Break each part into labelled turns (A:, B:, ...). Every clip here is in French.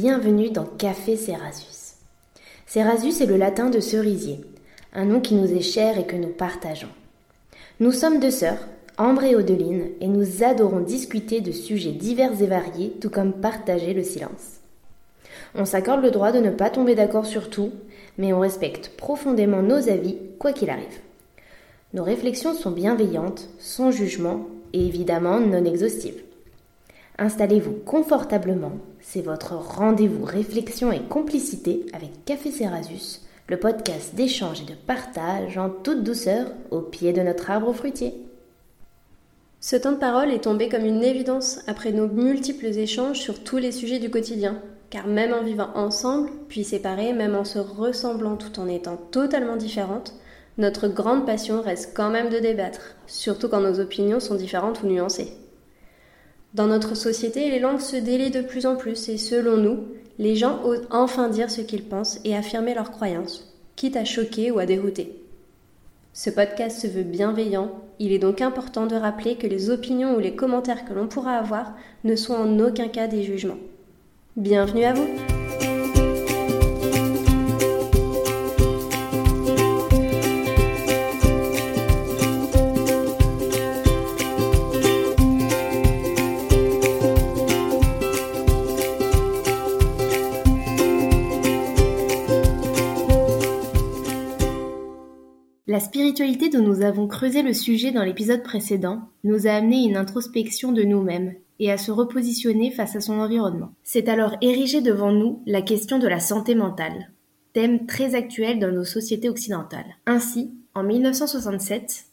A: Bienvenue dans Café Cerasus. Cerasus est le latin de cerisier, un nom qui nous est cher et que nous partageons. Nous sommes deux sœurs, Ambre et Odeline, et nous adorons discuter de sujets divers et variés, tout comme partager le silence. On s'accorde le droit de ne pas tomber d'accord sur tout, mais on respecte profondément nos avis, quoi qu'il arrive. Nos réflexions sont bienveillantes, sans jugement et évidemment non exhaustives. Installez-vous confortablement, c'est votre rendez-vous réflexion et complicité avec Café Cerasus, le podcast d'échange et de partage en toute douceur au pied de notre arbre fruitier.
B: Ce temps de parole est tombé comme une évidence après nos multiples échanges sur tous les sujets du quotidien, car même en vivant ensemble, puis séparés, même en se ressemblant tout en étant totalement différentes, notre grande passion reste quand même de débattre, surtout quand nos opinions sont différentes ou nuancées. Dans notre société, les langues se délient de plus en plus et selon nous, les gens osent enfin dire ce qu'ils pensent et affirmer leurs croyances, quitte à choquer ou à dérouter. Ce podcast se veut bienveillant, il est donc important de rappeler que les opinions ou les commentaires que l'on pourra avoir ne sont en aucun cas des jugements. Bienvenue à vous
A: La spiritualité dont nous avons creusé le sujet dans l'épisode précédent nous a amené une introspection de nous-mêmes et à se repositionner face à son environnement. C'est alors érigé devant nous la question de la santé mentale, thème très actuel dans nos sociétés occidentales. Ainsi, en 1967,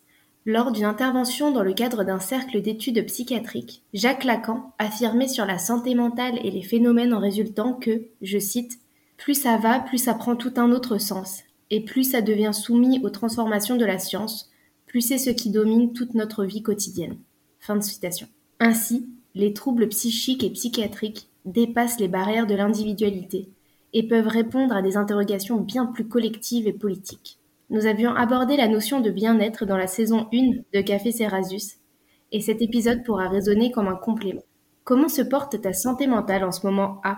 A: lors d'une intervention dans le cadre d'un cercle d'études psychiatriques, Jacques Lacan affirmait sur la santé mentale et les phénomènes en résultant que, je cite, Plus ça va, plus ça prend tout un autre sens, et plus ça devient soumis aux transformations de la science, plus c'est ce qui domine toute notre vie quotidienne. Fin de citation. Ainsi, les troubles psychiques et psychiatriques dépassent les barrières de l'individualité et peuvent répondre à des interrogations bien plus collectives et politiques. Nous avions abordé la notion de bien-être dans la saison 1 de Café Cerasus, et cet épisode pourra résonner comme un complément. Comment se porte ta santé mentale en ce moment A?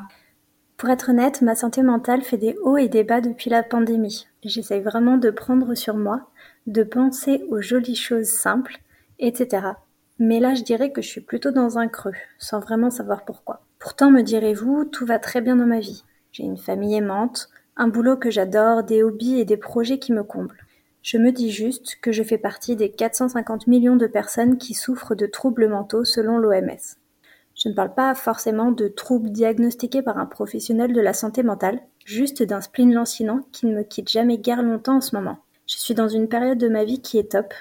C: Pour être honnête, ma santé mentale fait des hauts et des bas depuis la pandémie. J'essaye vraiment de prendre sur moi, de penser aux jolies choses simples, etc. Mais là, je dirais que je suis plutôt dans un creux, sans vraiment savoir pourquoi. Pourtant, me direz-vous, tout va très bien dans ma vie. J'ai une famille aimante, un boulot que j'adore, des hobbies et des projets qui me comblent. Je me dis juste que je fais partie des 450 millions de personnes qui souffrent de troubles mentaux selon l'OMS. Je ne parle pas forcément de troubles diagnostiqués par un professionnel de la santé mentale, juste d'un spleen lancinant qui ne me quitte jamais guère longtemps en ce moment. Je suis dans une période de ma vie qui est top,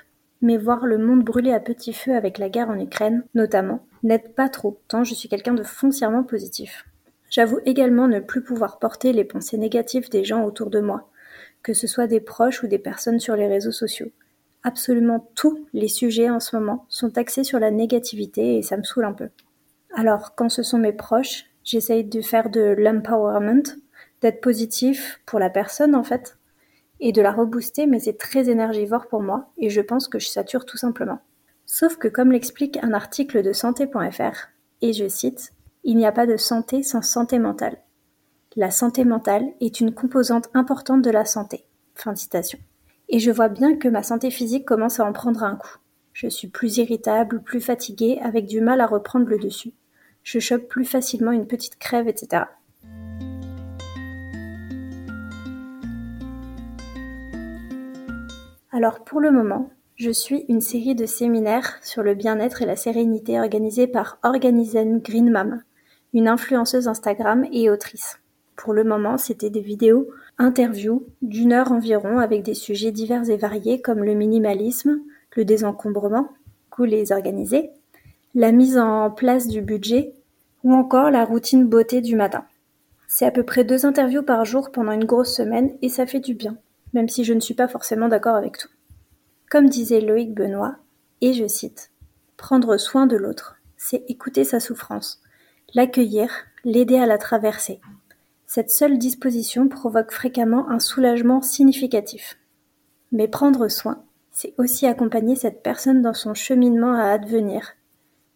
C: mais voir le monde brûler à petit feu avec la guerre en Ukraine, notamment, n'aide pas trop, tant je suis quelqu'un de foncièrement positif. J'avoue également ne plus pouvoir porter les pensées négatives des gens autour de moi, que ce soit des proches ou des personnes sur les réseaux sociaux. Absolument tous les sujets en ce moment sont axés sur la négativité et ça me saoule un peu. Alors, quand ce sont mes proches, j'essaye de faire de l'empowerment, d'être positif pour la personne en fait, et de la rebooster, mais c'est très énergivore pour moi, et je pense que je sature tout simplement. Sauf que comme l'explique un article de santé.fr, et je cite, Il n'y a pas de santé sans santé mentale. La santé mentale est une composante importante de la santé. Fin de citation. Et je vois bien que ma santé physique commence à en prendre un coup. Je suis plus irritable, plus fatiguée, avec du mal à reprendre le dessus je chope plus facilement une petite crève, etc. Alors pour le moment, je suis une série de séminaires sur le bien-être et la sérénité organisés par Organizen Green Mom, une influenceuse Instagram et autrice. Pour le moment, c'était des vidéos interviews d'une heure environ avec des sujets divers et variés comme le minimalisme, le désencombrement, cool les organiser, la mise en place du budget ou encore la routine beauté du matin. C'est à peu près deux interviews par jour pendant une grosse semaine et ça fait du bien, même si je ne suis pas forcément d'accord avec tout. Comme disait Loïc Benoît, et je cite, Prendre soin de l'autre, c'est écouter sa souffrance, l'accueillir, l'aider à la traverser. Cette seule disposition provoque fréquemment un soulagement significatif. Mais prendre soin, c'est aussi accompagner cette personne dans son cheminement à advenir,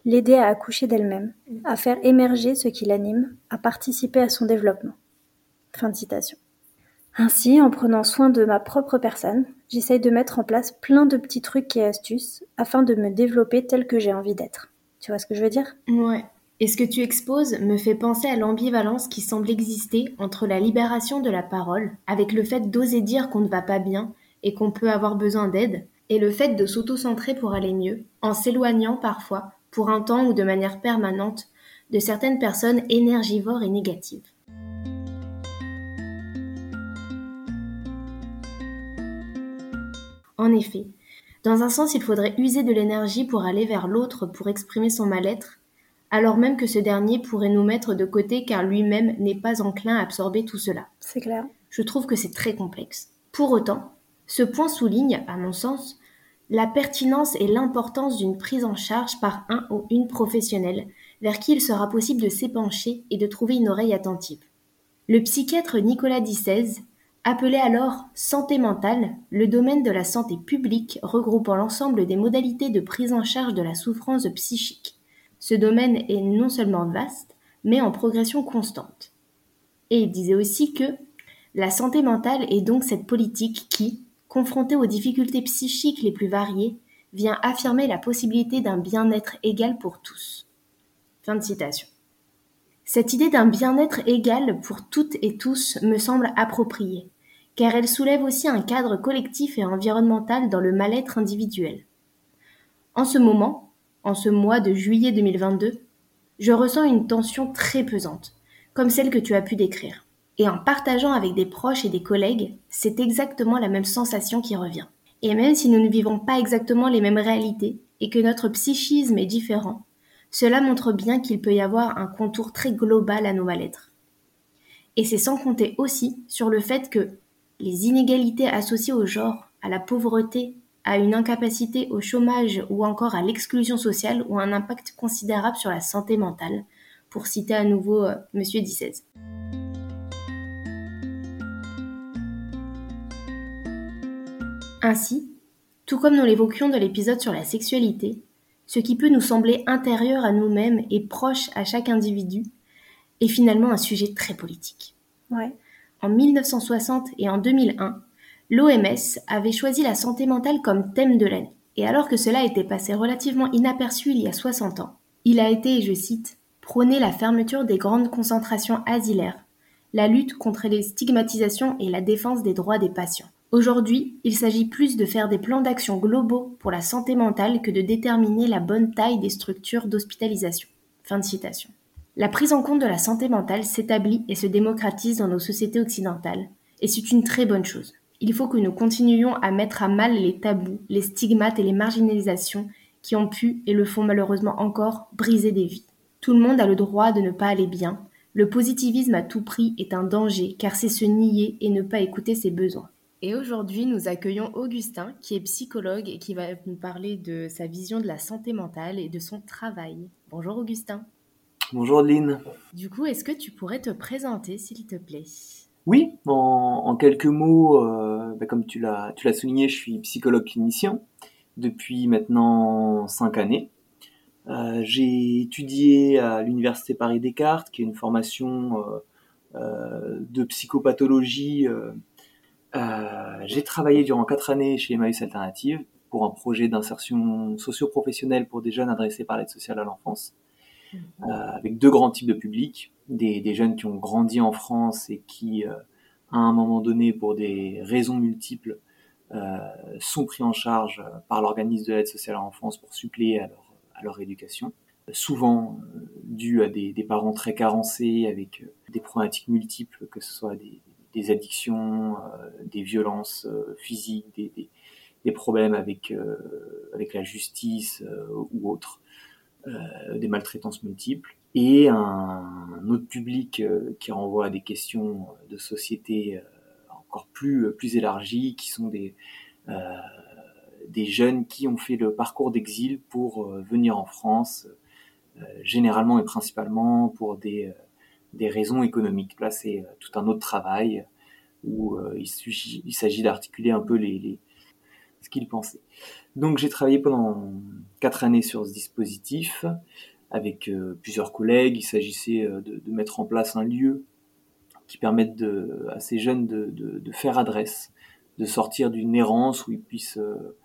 C: l'aider à accoucher d'elle-même, à faire émerger ce qui l'anime, à participer à son développement. Fin de citation. Ainsi, en prenant soin de ma propre personne, j'essaye de mettre en place plein de petits trucs et astuces afin de me développer tel que j'ai envie d'être. Tu vois ce que je veux dire?
A: Ouais. Et ce que tu exposes me fait penser à l'ambivalence qui semble exister entre la libération de la parole, avec le fait d'oser dire qu'on ne va pas bien et qu'on peut avoir besoin d'aide, et le fait de s'auto-centrer pour aller mieux, en s'éloignant parfois, pour un temps ou de manière permanente, de certaines personnes énergivores et négatives. En effet, dans un sens, il faudrait user de l'énergie pour aller vers l'autre pour exprimer son mal-être, alors même que ce dernier pourrait nous mettre de côté car lui-même n'est pas enclin à absorber tout cela.
C: C'est clair.
A: Je trouve que c'est très complexe. Pour autant, ce point souligne, à mon sens, la pertinence et l'importance d'une prise en charge par un ou une professionnelle vers qui il sera possible de s'épancher et de trouver une oreille attentive. Le psychiatre Nicolas Dissez Appelé alors santé mentale, le domaine de la santé publique regroupant l'ensemble des modalités de prise en charge de la souffrance psychique. Ce domaine est non seulement vaste, mais en progression constante. Et il disait aussi que la santé mentale est donc cette politique qui, confrontée aux difficultés psychiques les plus variées, vient affirmer la possibilité d'un bien-être égal pour tous. Fin de citation. Cette idée d'un bien-être égal pour toutes et tous me semble appropriée, car elle soulève aussi un cadre collectif et environnemental dans le mal-être individuel. En ce moment, en ce mois de juillet 2022, je ressens une tension très pesante, comme celle que tu as pu décrire. Et en partageant avec des proches et des collègues, c'est exactement la même sensation qui revient. Et même si nous ne vivons pas exactement les mêmes réalités et que notre psychisme est différent, cela montre bien qu'il peut y avoir un contour très global à nos mal-être. Et c'est sans compter aussi sur le fait que les inégalités associées au genre, à la pauvreté, à une incapacité au chômage ou encore à l'exclusion sociale ont un impact considérable sur la santé mentale, pour citer à nouveau euh, Monsieur. Ainsi, tout comme nous l'évoquions dans l'épisode sur la sexualité, ce qui peut nous sembler intérieur à nous-mêmes et proche à chaque individu, est finalement un sujet très politique. En 1960 et en 2001, l'OMS avait choisi la santé mentale comme thème de l'année. Et alors que cela était passé relativement inaperçu il y a 60 ans, il a été, je cite, prôné la fermeture des grandes concentrations asilaires, la lutte contre les stigmatisations et la défense des droits des patients. Aujourd'hui, il s'agit plus de faire des plans d'action globaux pour la santé mentale que de déterminer la bonne taille des structures d'hospitalisation. Fin de citation. La prise en compte de la santé mentale s'établit et se démocratise dans nos sociétés occidentales, et c'est une très bonne chose. Il faut que nous continuions à mettre à mal les tabous, les stigmates et les marginalisations qui ont pu, et le font malheureusement encore, briser des vies. Tout le monde a le droit de ne pas aller bien. Le positivisme à tout prix est un danger car c'est se nier et ne pas écouter ses besoins. Et aujourd'hui, nous accueillons Augustin, qui est psychologue et qui va nous parler de sa vision de la santé mentale et de son travail. Bonjour Augustin.
D: Bonjour Lynn.
A: Du coup, est-ce que tu pourrais te présenter, s'il te plaît?
D: Oui, en, quelques mots, euh, bah, comme tu l'as, souligné, je suis psychologue clinicien depuis maintenant cinq années. Euh, j'ai étudié à l'université Paris Descartes, qui est une formation euh, de psychopathologie j'ai travaillé durant quatre années chez Emmaüs Alternative pour un projet d'insertion socio-professionnelle pour des jeunes adressés par l'aide sociale à l'enfance, mhm. euh, avec deux grands types de publics, des, des, jeunes qui ont grandi en France et qui, euh, à un moment donné, pour des raisons multiples, euh, sont pris en charge par l'organisme de l'aide sociale à l'enfance pour suppléer à leur, à leur éducation, souvent dû à des, des, parents très carencés avec des problématiques multiples, que ce soit des, des addictions, euh, des violences euh, physiques, des, des, des, problèmes avec, euh, avec la justice ou autres, des maltraitances multiples. Et un, un, autre public qui renvoie à des questions de société encore plus, plus élargies, qui sont des, des jeunes qui ont fait le parcours d'exil pour venir en France, généralement et principalement pour des, des raisons économiques. Là, c'est tout un autre travail où euh, il, s'agit d'articuler un peu les, ce qu'il pensait. Donc j'ai travaillé pendant quatre années sur ce dispositif avec euh, plusieurs collègues. Il s'agissait euh, de, mettre en place un lieu qui permette à ces jeunes de, faire adresse, de sortir d'une errance où ils puissent euh,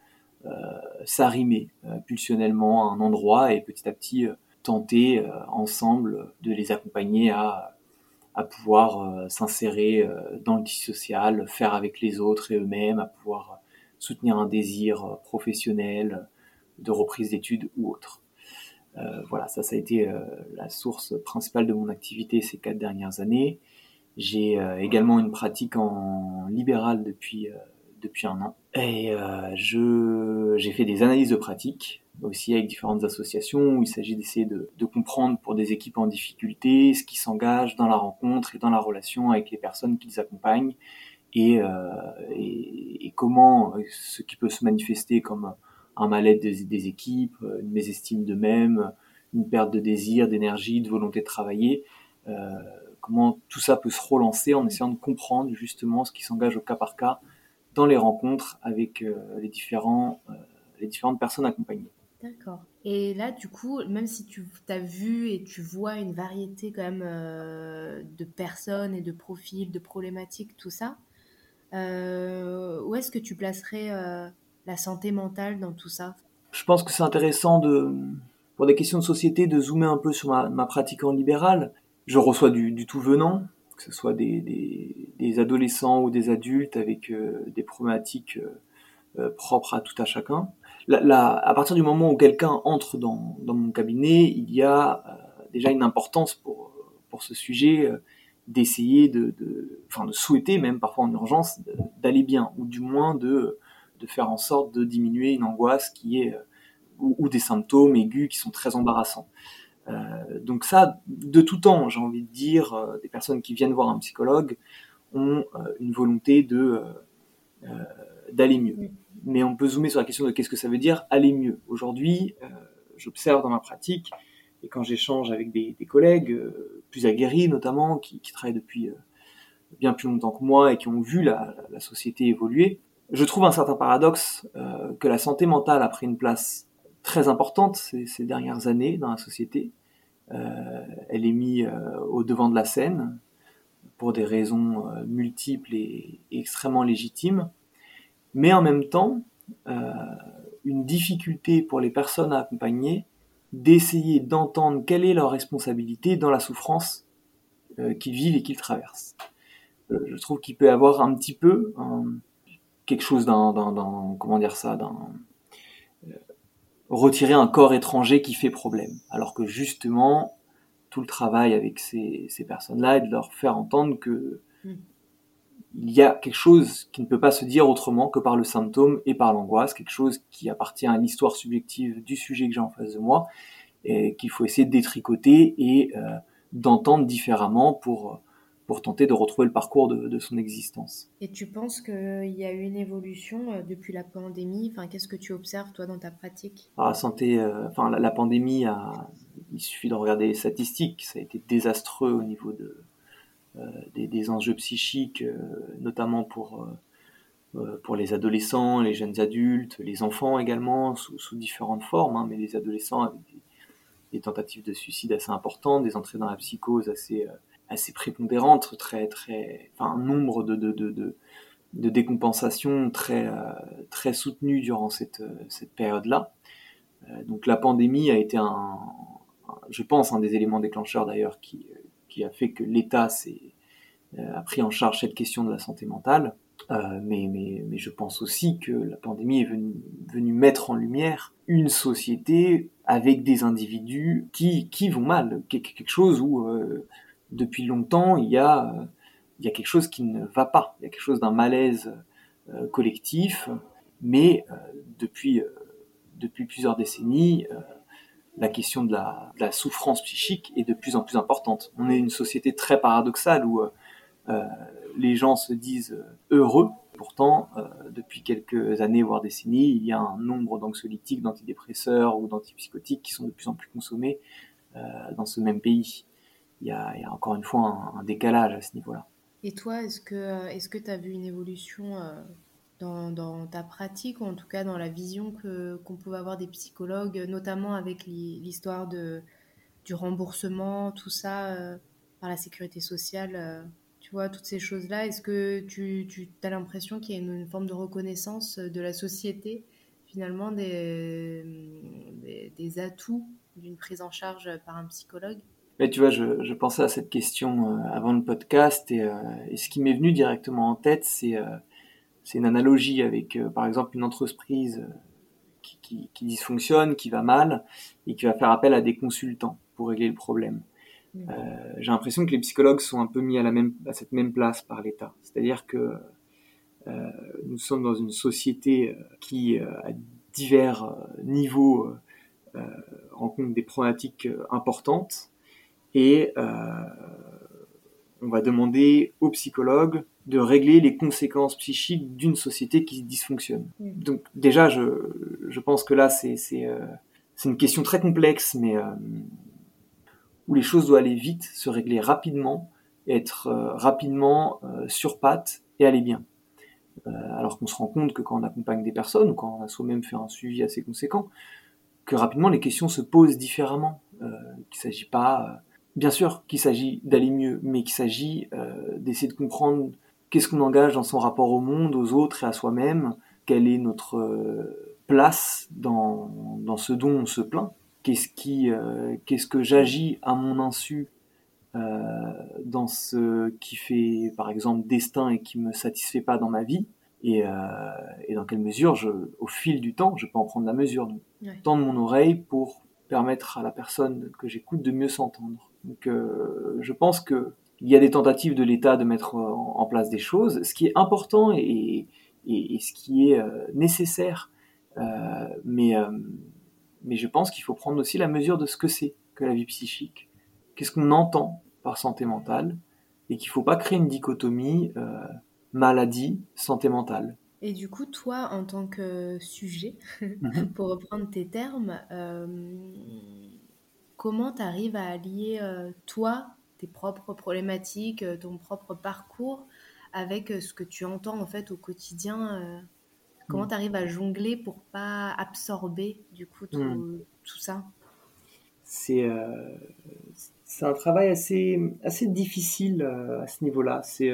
D: s'arrimer pulsionnellement à un endroit et petit à petit tenter ensemble de les accompagner à, à pouvoir s'insérer dans le tissu social, faire avec les autres et eux-mêmes, à pouvoir soutenir un désir professionnel, de reprise d'études ou autre. Euh, voilà, ça, ça a été euh, la source principale de mon activité ces quatre dernières années. J'ai euh, également une pratique en libéral depuis depuis un an. Et j'ai fait des analyses de pratique aussi avec différentes associations où il s'agit d'essayer de, de, comprendre pour des équipes en difficulté ce qui s'engage dans la rencontre et dans la relation avec les personnes qu'ils accompagnent et, euh, et, et, comment ce qui peut se manifester comme un mal-être des, équipes, euh, une mésestime d'eux-mêmes, une perte de désir, d'énergie, de volonté de travailler. Euh, comment tout ça peut se relancer en essayant de comprendre justement ce qui s'engage au cas par cas dans les rencontres avec euh, les, différents, les différentes personnes accompagnées.
A: D'accord. Et là, du coup, même si tu as vu et tu vois une variété quand même de personnes et de profils, de problématiques, tout ça, où est-ce que tu placerais la santé mentale dans tout ça?
D: Je pense que c'est intéressant de, pour des questions de société, de zoomer un peu sur ma, pratique en libéral. Je reçois du, tout venant, que ce soit des, des, adolescents ou des adultes avec euh, des problématiques euh, euh, propres à tout à chacun. À partir du moment où quelqu'un entre dans, dans, mon cabinet, il y a déjà une importance pour, pour ce sujet d'essayer de, de, enfin de souhaiter même parfois en urgence d'aller bien, ou du moins de de faire en sorte de diminuer une angoisse qui est euh, ou, des symptômes aigus qui sont très embarrassants. Euh, donc ça, de tout temps, j'ai envie de dire, euh, des personnes qui viennent voir un psychologue ont une volonté de d'aller mieux. Mais on peut zoomer sur la question de qu'est-ce que ça veut dire aller mieux. Aujourd'hui, j'observe dans ma pratique et quand j'échange avec des, collègues plus aguerris notamment, qui, travaillent depuis bien plus longtemps que moi et qui ont vu la société évoluer, je trouve un certain paradoxe euh, que la santé mentale a pris une place très importante ces, dernières années dans la société. Euh, elle est mise euh, au devant de la scène pour des raisons euh, multiples et, extrêmement légitimes, mais en même temps euh, une difficulté pour les personnes à accompagner d'essayer d'entendre quelle est leur responsabilité dans la souffrance qu'ils vivent et qu'ils traversent. je trouve qu'il peut y avoir un petit peu quelque chose d'un, comment dire ça, d'un euh, retirer un corps étranger qui fait problème. Alors que justement, tout le travail avec ces, ces personnes-là est de leur faire entendre que mm. Il y a quelque chose qui ne peut pas se dire autrement que par le symptôme et par l'angoisse, quelque chose qui appartient à l'histoire subjective du sujet que j'ai en face de moi, et qu'il faut essayer de détricoter et euh, d'entendre différemment pour pour tenter de retrouver le parcours de, son existence.
A: Et tu penses qu'il y a eu une évolution euh, depuis la pandémie? Enfin, Qu'est-ce que tu observes, toi, dans ta pratique?
D: Ah, santé, euh, enfin, la, pandémie, a, il suffit de regarder les statistiques, ça a été désastreux au niveau de, euh, des, enjeux psychiques, notamment pour, pour les adolescents, les jeunes adultes, les enfants également, sous, différentes formes, hein, mais les adolescents avec des, tentatives de suicide assez importantes, des entrées dans la psychose assez assez prépondérante, très très, enfin un nombre de de, de, de, de décompensations très euh, très soutenues durant cette cette période-là. Euh, donc la pandémie a été un, je pense, un des éléments déclencheurs d'ailleurs qui qui a fait que l'État euh, a pris en charge cette question de la santé mentale. Euh, mais, mais, je pense aussi que la pandémie est venue, mettre en lumière une société avec des individus qui, qui vont mal, quelque chose où euh, depuis longtemps, il y a, il y a quelque chose qui ne va pas. Il y a quelque chose d'un malaise collectif, mais depuis, depuis plusieurs décennies, la question de la, souffrance psychique est de plus en plus importante. On est une société très paradoxale où les gens se disent heureux. Pourtant, depuis quelques années, voire décennies, il y a un nombre d'anxiolytiques, d'antidépresseurs ou d'antipsychotiques qui sont de plus en plus consommés dans ce même pays il y a, encore une fois un, décalage à ce niveau-là.
A: Et toi, est-ce que est-ce que tu as vu une évolution euh, dans, ta pratique, ou en tout cas dans la vision que, qu'on pouvait avoir des psychologues, notamment avec l'histoire de, du remboursement, tout ça, euh, par la sécurité sociale, euh, tu vois, toutes ces choses-là. Est-ce que tu, tu as l'impression qu'il y a une, forme de reconnaissance de la société, finalement, des, des, atouts d'une prise en charge par un psychologue?
D: Mais tu vois, je, je, pensais à cette question euh, avant le podcast et ce qui m'est venu directement en tête, c'est c'est une analogie avec, euh, par exemple, une entreprise euh, qui, dysfonctionne, qui va mal, et qui va faire appel à des consultants pour régler le problème. Mmh. Euh, j'ai l'impression que les psychologues sont un peu mis à, la même, à cette même place par l'État. C'est-à-dire que nous sommes dans une société qui, à divers niveaux, rencontre des problématiques importantes, et on va demander aux psychologues de régler les conséquences psychiques d'une société qui dysfonctionne. Donc déjà, je, je pense que là, c'est c'est euh, une question très complexe, mais euh, où les choses doivent aller vite, se régler rapidement, être euh, rapidement sur pattes et aller bien. alors qu'on se rend compte que quand on accompagne des personnes, ou quand on a soi-même fait un suivi assez conséquent, que rapidement les questions se posent différemment. qu'il s'agit pas bien sûr qu'il s'agit d'aller mieux, mais qu'il s'agit d'essayer de comprendre qu'est-ce qu'on engage dans son rapport au monde, aux autres et à soi-même, quelle est notre euh, place dans, dans ce dont on se plaint, qu'est-ce qui, euh, qu'est-ce que j'agis à mon insu euh, dans ce qui fait, par exemple, destin et qui me satisfait pas dans ma vie, et, et dans quelle mesure, je, au fil du temps, je peux en prendre la mesure, donc tendre mon oreille pour permettre à la personne que j'écoute de mieux s'entendre. Donc, je pense que il y a des tentatives de l'État de mettre en place des choses. Ce qui est important et, ce qui est euh, nécessaire, euh, mais, euh, mais je pense qu'il faut prendre aussi la mesure de ce que c'est que la vie psychique. Qu'est-ce qu'on entend par santé mentale et qu'il ne faut pas créer une dichotomie maladie, santé mentale.
A: Et du coup, toi, en tant que sujet, mhm. pour reprendre tes termes, comment tu arrives à allier toi, tes propres problématiques, euh, ton propre parcours avec euh, ce que tu entends en fait au quotidien. Euh, comment mm. tu arrives à jongler pour pas absorber du coup tout, mm. ça?
D: C'est un travail assez, assez difficile à ce niveau-là. C'est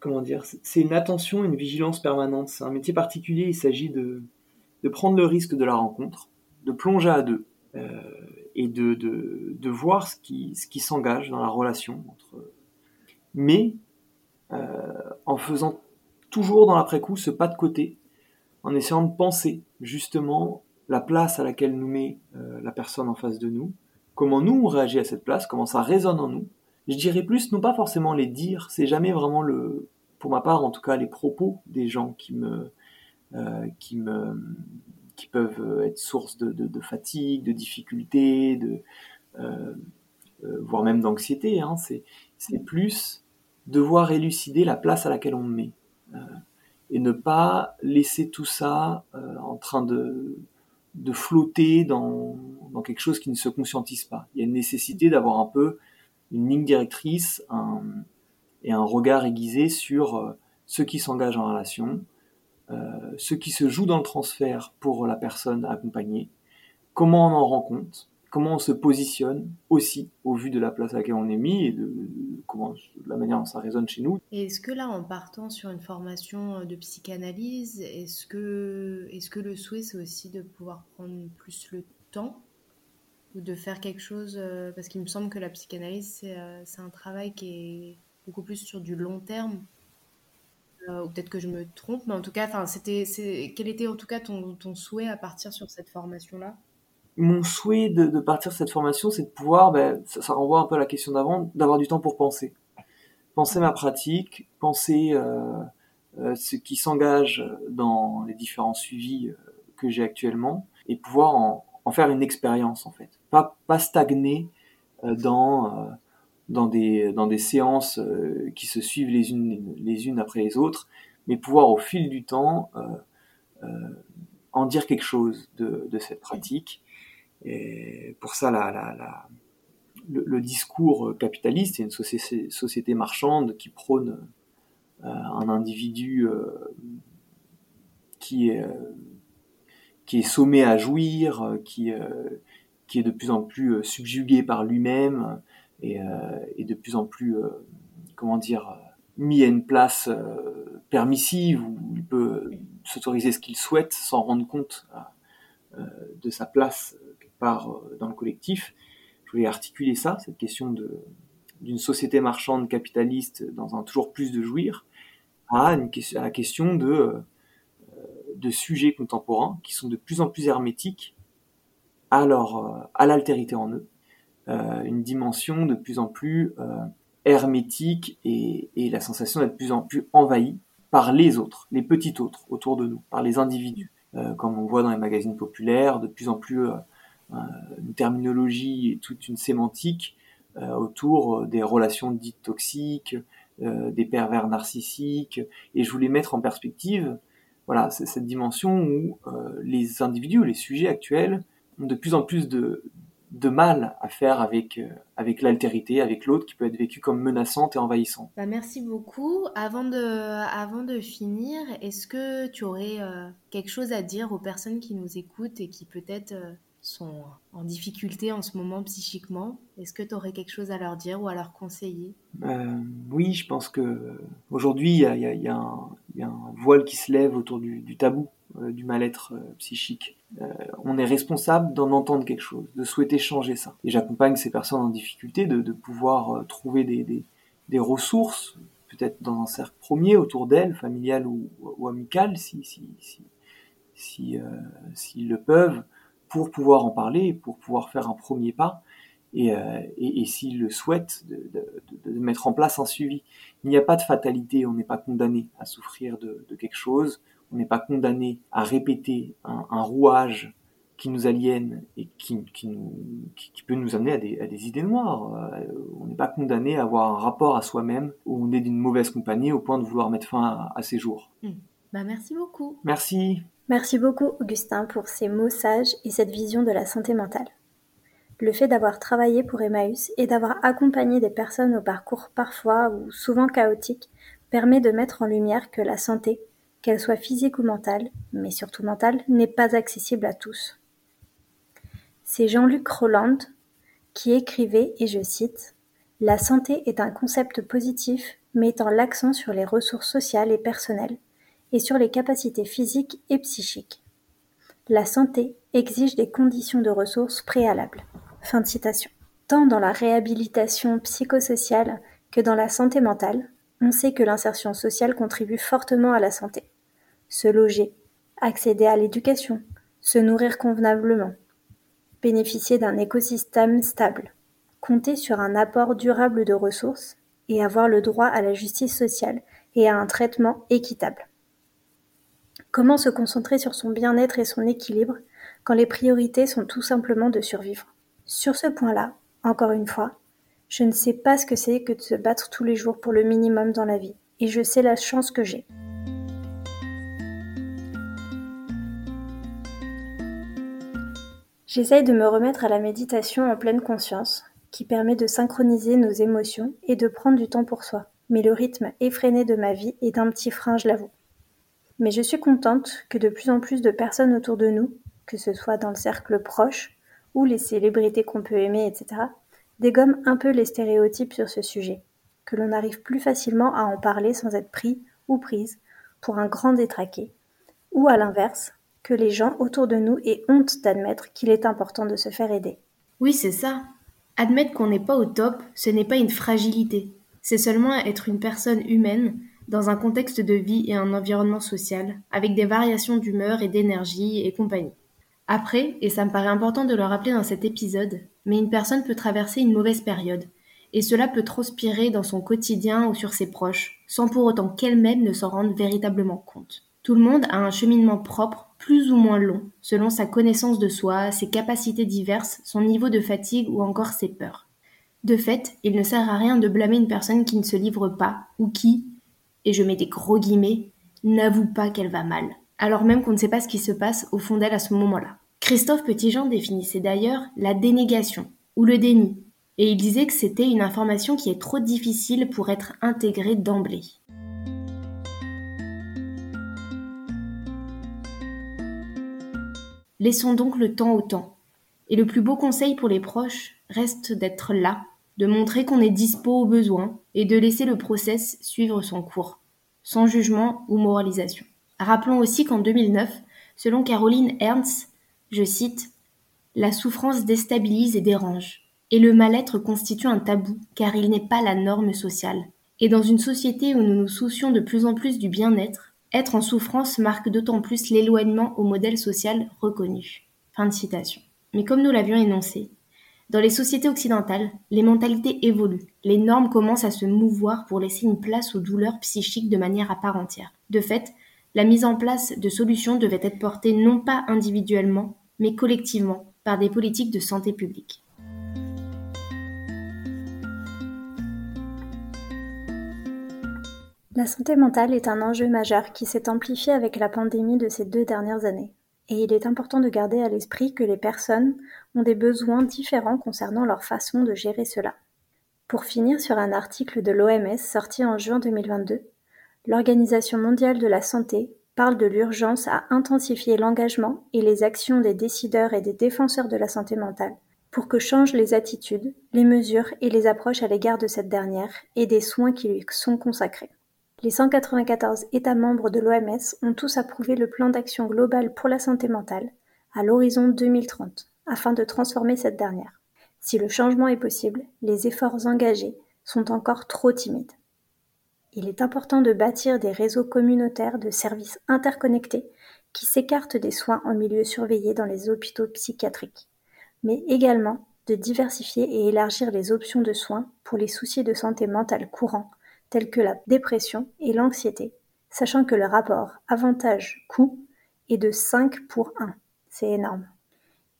D: comment dire? C'est une attention, une vigilance permanente. C'est un métier particulier. Il s'agit de, de prendre le risque de la rencontre, de plonger à deux et de, de, de, voir ce qui, ce qui s'engage dans la relation entre mais euh, en faisant toujours dans l'après-coup ce pas de côté, en essayant de penser justement la place à laquelle nous met euh, la personne en face de nous, comment nous on réagit à cette place, comment ça résonne en nous. Je dirais plus, non pas forcément les dire, c'est jamais vraiment le, pour ma part en tout cas, les propos des gens qui me, euh, qui me, qui peuvent euh, être source de, fatigue, de difficultés, de, euh, euh, voire même d'anxiété. Hein. C'est plus devoir élucider la place à laquelle on me met et ne pas laisser tout ça en train de, flotter dans, quelque chose qui ne se conscientise pas. Il y a une nécessité d'avoir un peu une ligne directrice et un regard aiguisé sur ceux qui s'engagent en relation, ce qui se joue dans le transfert pour la personne accompagnée, comment on en rend compte, comment on se positionne aussi au vu de la place à laquelle on est mis et de, la manière dont ça résonne chez nous.
A: Est-ce que là, en partant sur une formation de psychanalyse, est-ce que, le souhait c'est aussi de pouvoir prendre plus le temps ou de faire quelque chose euh, parce qu'il me semble que la psychanalyse euh, c'est un travail qui est beaucoup plus sur du long terme euh, ou peut-être que je me trompe, mais en tout cas, c'était, quel était en tout cas ton, souhait à partir sur cette formation-là?
D: Mon souhait de, partir sur cette formation, c'est de pouvoir, ben, ça, renvoie un peu à la question d'avant, d'avoir du temps pour penser. Penser ma pratique, penser euh, euh, ce qui s'engage dans les différents suivis que j'ai actuellement, et pouvoir en, faire une expérience en fait. Pas, stagner dans dans des, dans des séances euh, qui se suivent les unes, les unes après les autres, mais pouvoir au fil du temps euh, euh, en dire quelque chose de, de, cette pratique. Et pour ça, la, la, la le, discours capitaliste est une société, société marchande qui prône un individu qui est qui est sommé à jouir, qui qui est de plus en plus subjugué par lui-même et, et, de plus en plus comment dire mis à une place permissive où il peut s'autoriser ce qu'il souhaite sans rendre compte de sa place quelque part dans le collectif. Je voulais articuler ça, cette question d'une société marchande capitaliste dans un toujours plus de jouir à, une, à la question de, euh, de sujets contemporains qui sont de plus en plus hermétiques à, leur, euh, à l'altérité en eux, euh, une dimension de plus en plus hermétique et, la sensation d'être de plus en plus envahi par les autres, les petits autres autour de nous, par les individus, comme on voit dans les magazines populaires, de plus en plus une terminologie et toute une sémantique euh, autour euh, des relations dites toxiques, euh, des pervers narcissiques, et je voulais mettre en perspective voilà, cette dimension où les individus, les sujets actuels ont de plus en plus de, de mal à faire avec, avec l'altérité, avec l'autre qui peut être vécu comme menaçante et envahissante.
A: Bah merci beaucoup. Avant de, avant de finir, est-ce que tu aurais quelque chose à dire aux personnes qui nous écoutent et qui peut-être sont en difficulté en ce moment psychiquement? Est-ce que tu aurais quelque chose à leur dire ou à leur conseiller?
D: Euh, Oui, je pense que aujourd'hui il y, a, un voile qui se lève autour du, tabou euh, du mal-être euh, on est responsable d'en entendre quelque chose, de souhaiter changer ça. Et j'accompagne ces personnes en difficulté de, pouvoir trouver des, ressources, peut-être dans un cercle premier autour d'elles, familial ou, amical, si, si, si, s'ils le peuvent pour pouvoir en parler, pour pouvoir faire un premier pas, et, euh, et, et s'il le souhaite, de, de, de, mettre en place un suivi. Il n'y a pas de fatalité, on n'est pas condamné à souffrir de, de quelque chose, on n'est pas condamné à répéter un, un, rouage qui nous aliène et qui, qui, nous, qui, peut nous amener à des, à des idées noires. Euh, on n'est pas condamné à avoir un rapport à soi-même où on est d'une mauvaise compagnie au point de vouloir mettre fin à, à ses jours.
A: Mmh. Bah merci beaucoup.
D: Merci.
C: Merci beaucoup Augustin pour ces mots sages et cette vision de la santé mentale. Le fait d'avoir travaillé pour Emmaüs et d'avoir accompagné des personnes au parcours parfois ou souvent chaotique permet de mettre en lumière que la santé, qu'elle soit physique ou mentale, mais surtout mentale, n'est pas accessible à tous. C'est Jean-Luc Roland qui écrivait, et je cite, La santé est un concept positif mettant l'accent sur les ressources sociales et personnelles et sur les capacités physiques et psychiques. La santé exige des conditions de ressources préalables. Fin de citation. Tant dans la réhabilitation psychosociale que dans la santé mentale, on sait que l'insertion sociale contribue fortement à la santé. Se loger, accéder à l'éducation, se nourrir convenablement, bénéficier d'un écosystème stable, compter sur un apport durable de ressources et avoir le droit à la justice sociale et à un traitement équitable. Comment se concentrer sur son bien-être et son équilibre quand les priorités sont tout simplement de survivre? Sur ce point-là, encore une fois, je ne sais pas ce que c'est que de se battre tous les jours pour le minimum dans la vie, et je sais la chance que j'ai. J'essaye de me remettre à la méditation en pleine conscience, qui permet de synchroniser nos émotions et de prendre du temps pour soi. Mais le rythme effréné de ma vie est un petit frein, je l'avoue. Mais je suis contente que de plus en plus de personnes autour de nous, que ce soit dans le cercle proche ou les célébrités qu'on peut aimer, etc., dégomment un peu les stéréotypes sur ce sujet, que l'on arrive plus facilement à en parler sans être pris ou prise pour un grand détraqué, ou à l'inverse, que les gens autour de nous aient honte d'admettre qu'il est important de se faire aider.
A: Oui, c'est ça. Admettre qu'on n'est pas au top, ce n'est pas une fragilité. C'est seulement être une personne humaine dans un contexte de vie et un environnement social, avec des variations d'humeur et d'énergie et compagnie. Après, et ça me paraît important de le rappeler dans cet épisode, mais une personne peut traverser une mauvaise période, et cela peut transpirer dans son quotidien ou sur ses proches, sans pour autant qu'elle-même ne s'en rende véritablement compte. Tout le monde a un cheminement propre, plus ou moins long, selon sa connaissance de soi, ses capacités diverses, son niveau de fatigue ou encore ses peurs. De fait, il ne sert à rien de blâmer une personne qui ne se livre pas, ou qui, et je mets des gros guillemets, n'avoue pas qu'elle va mal, alors même qu'on ne sait pas ce qui se passe au fond d'elle à ce moment-là. Christophe Petitjean définissait d'ailleurs la dénégation, ou le déni, et il disait que c'était une information qui est trop difficile pour être intégrée d'emblée. Laissons donc le temps au temps. Et le plus beau conseil pour les proches reste d'être là, de montrer qu'on est dispo aux besoins et de laisser le process suivre son cours, sans jugement ou moralisation. Rappelons aussi qu'en 2009, selon Caroline Ernst, je cite, La souffrance déstabilise et dérange, et le mal-être constitue un tabou car il n'est pas la norme sociale. Et dans une société où nous nous soucions de plus en plus du bien-être, être en souffrance marque d'autant plus l'éloignement au modèle social reconnu. Fin de citation. Mais comme nous l'avions énoncé, dans les sociétés occidentales, les mentalités évoluent, les normes commencent à se mouvoir pour laisser une place aux douleurs psychiques de manière à part entière. De fait, la mise en place de solutions devait être portée non pas individuellement, mais collectivement par des politiques de santé publique.
C: La santé mentale est un enjeu majeur qui s'est amplifié avec la pandémie de ces deux dernières années. Et il est important de garder à l'esprit que les personnes ont des besoins différents concernant leur façon de gérer cela. Pour finir sur un article de l'OMS sorti en juin 2022, l'Organisation mondiale de la santé parle de l'urgence à intensifier l'engagement et les actions des décideurs et des défenseurs de la santé mentale pour que changent les attitudes, les mesures et les approches à l'égard de cette dernière et des soins qui lui sont consacrés. Les 194 États membres de l'OMS ont tous approuvé le plan d'action global pour la santé mentale à l'horizon 2030 afin de transformer cette dernière. Si le changement est possible, les efforts engagés sont encore trop timides. Il est important de bâtir des réseaux communautaires de services interconnectés qui s'écartent des soins en milieu surveillé dans les hôpitaux psychiatriques, mais également de diversifier et élargir les options de soins pour les soucis de santé mentale courants tels que la dépression et l'anxiété, sachant que le rapport avantage-coût est de 5 pour 1. C'est énorme.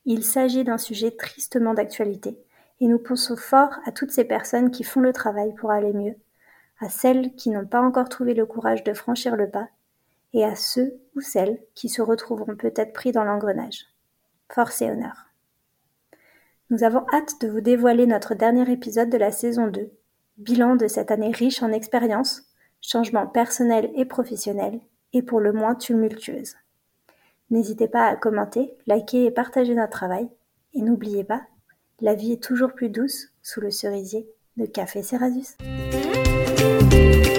C: Il s'agit d'un sujet tristement d'actualité, et nous pensons fort à toutes ces personnes qui font le travail pour aller mieux, à celles qui n'ont pas encore trouvé le courage de franchir le pas, et à ceux ou celles qui se retrouveront peut-être pris dans l'engrenage. Force et honneur. Nous avons hâte de vous dévoiler notre dernier épisode de la saison 2, Bilan de cette année riche en expériences, changements personnels et professionnels, et pour le moins tumultueuse. N'hésitez pas à commenter, liker et partager notre travail. Et n'oubliez pas, la vie est toujours plus douce sous le cerisier de Café Cerasus. Thank you.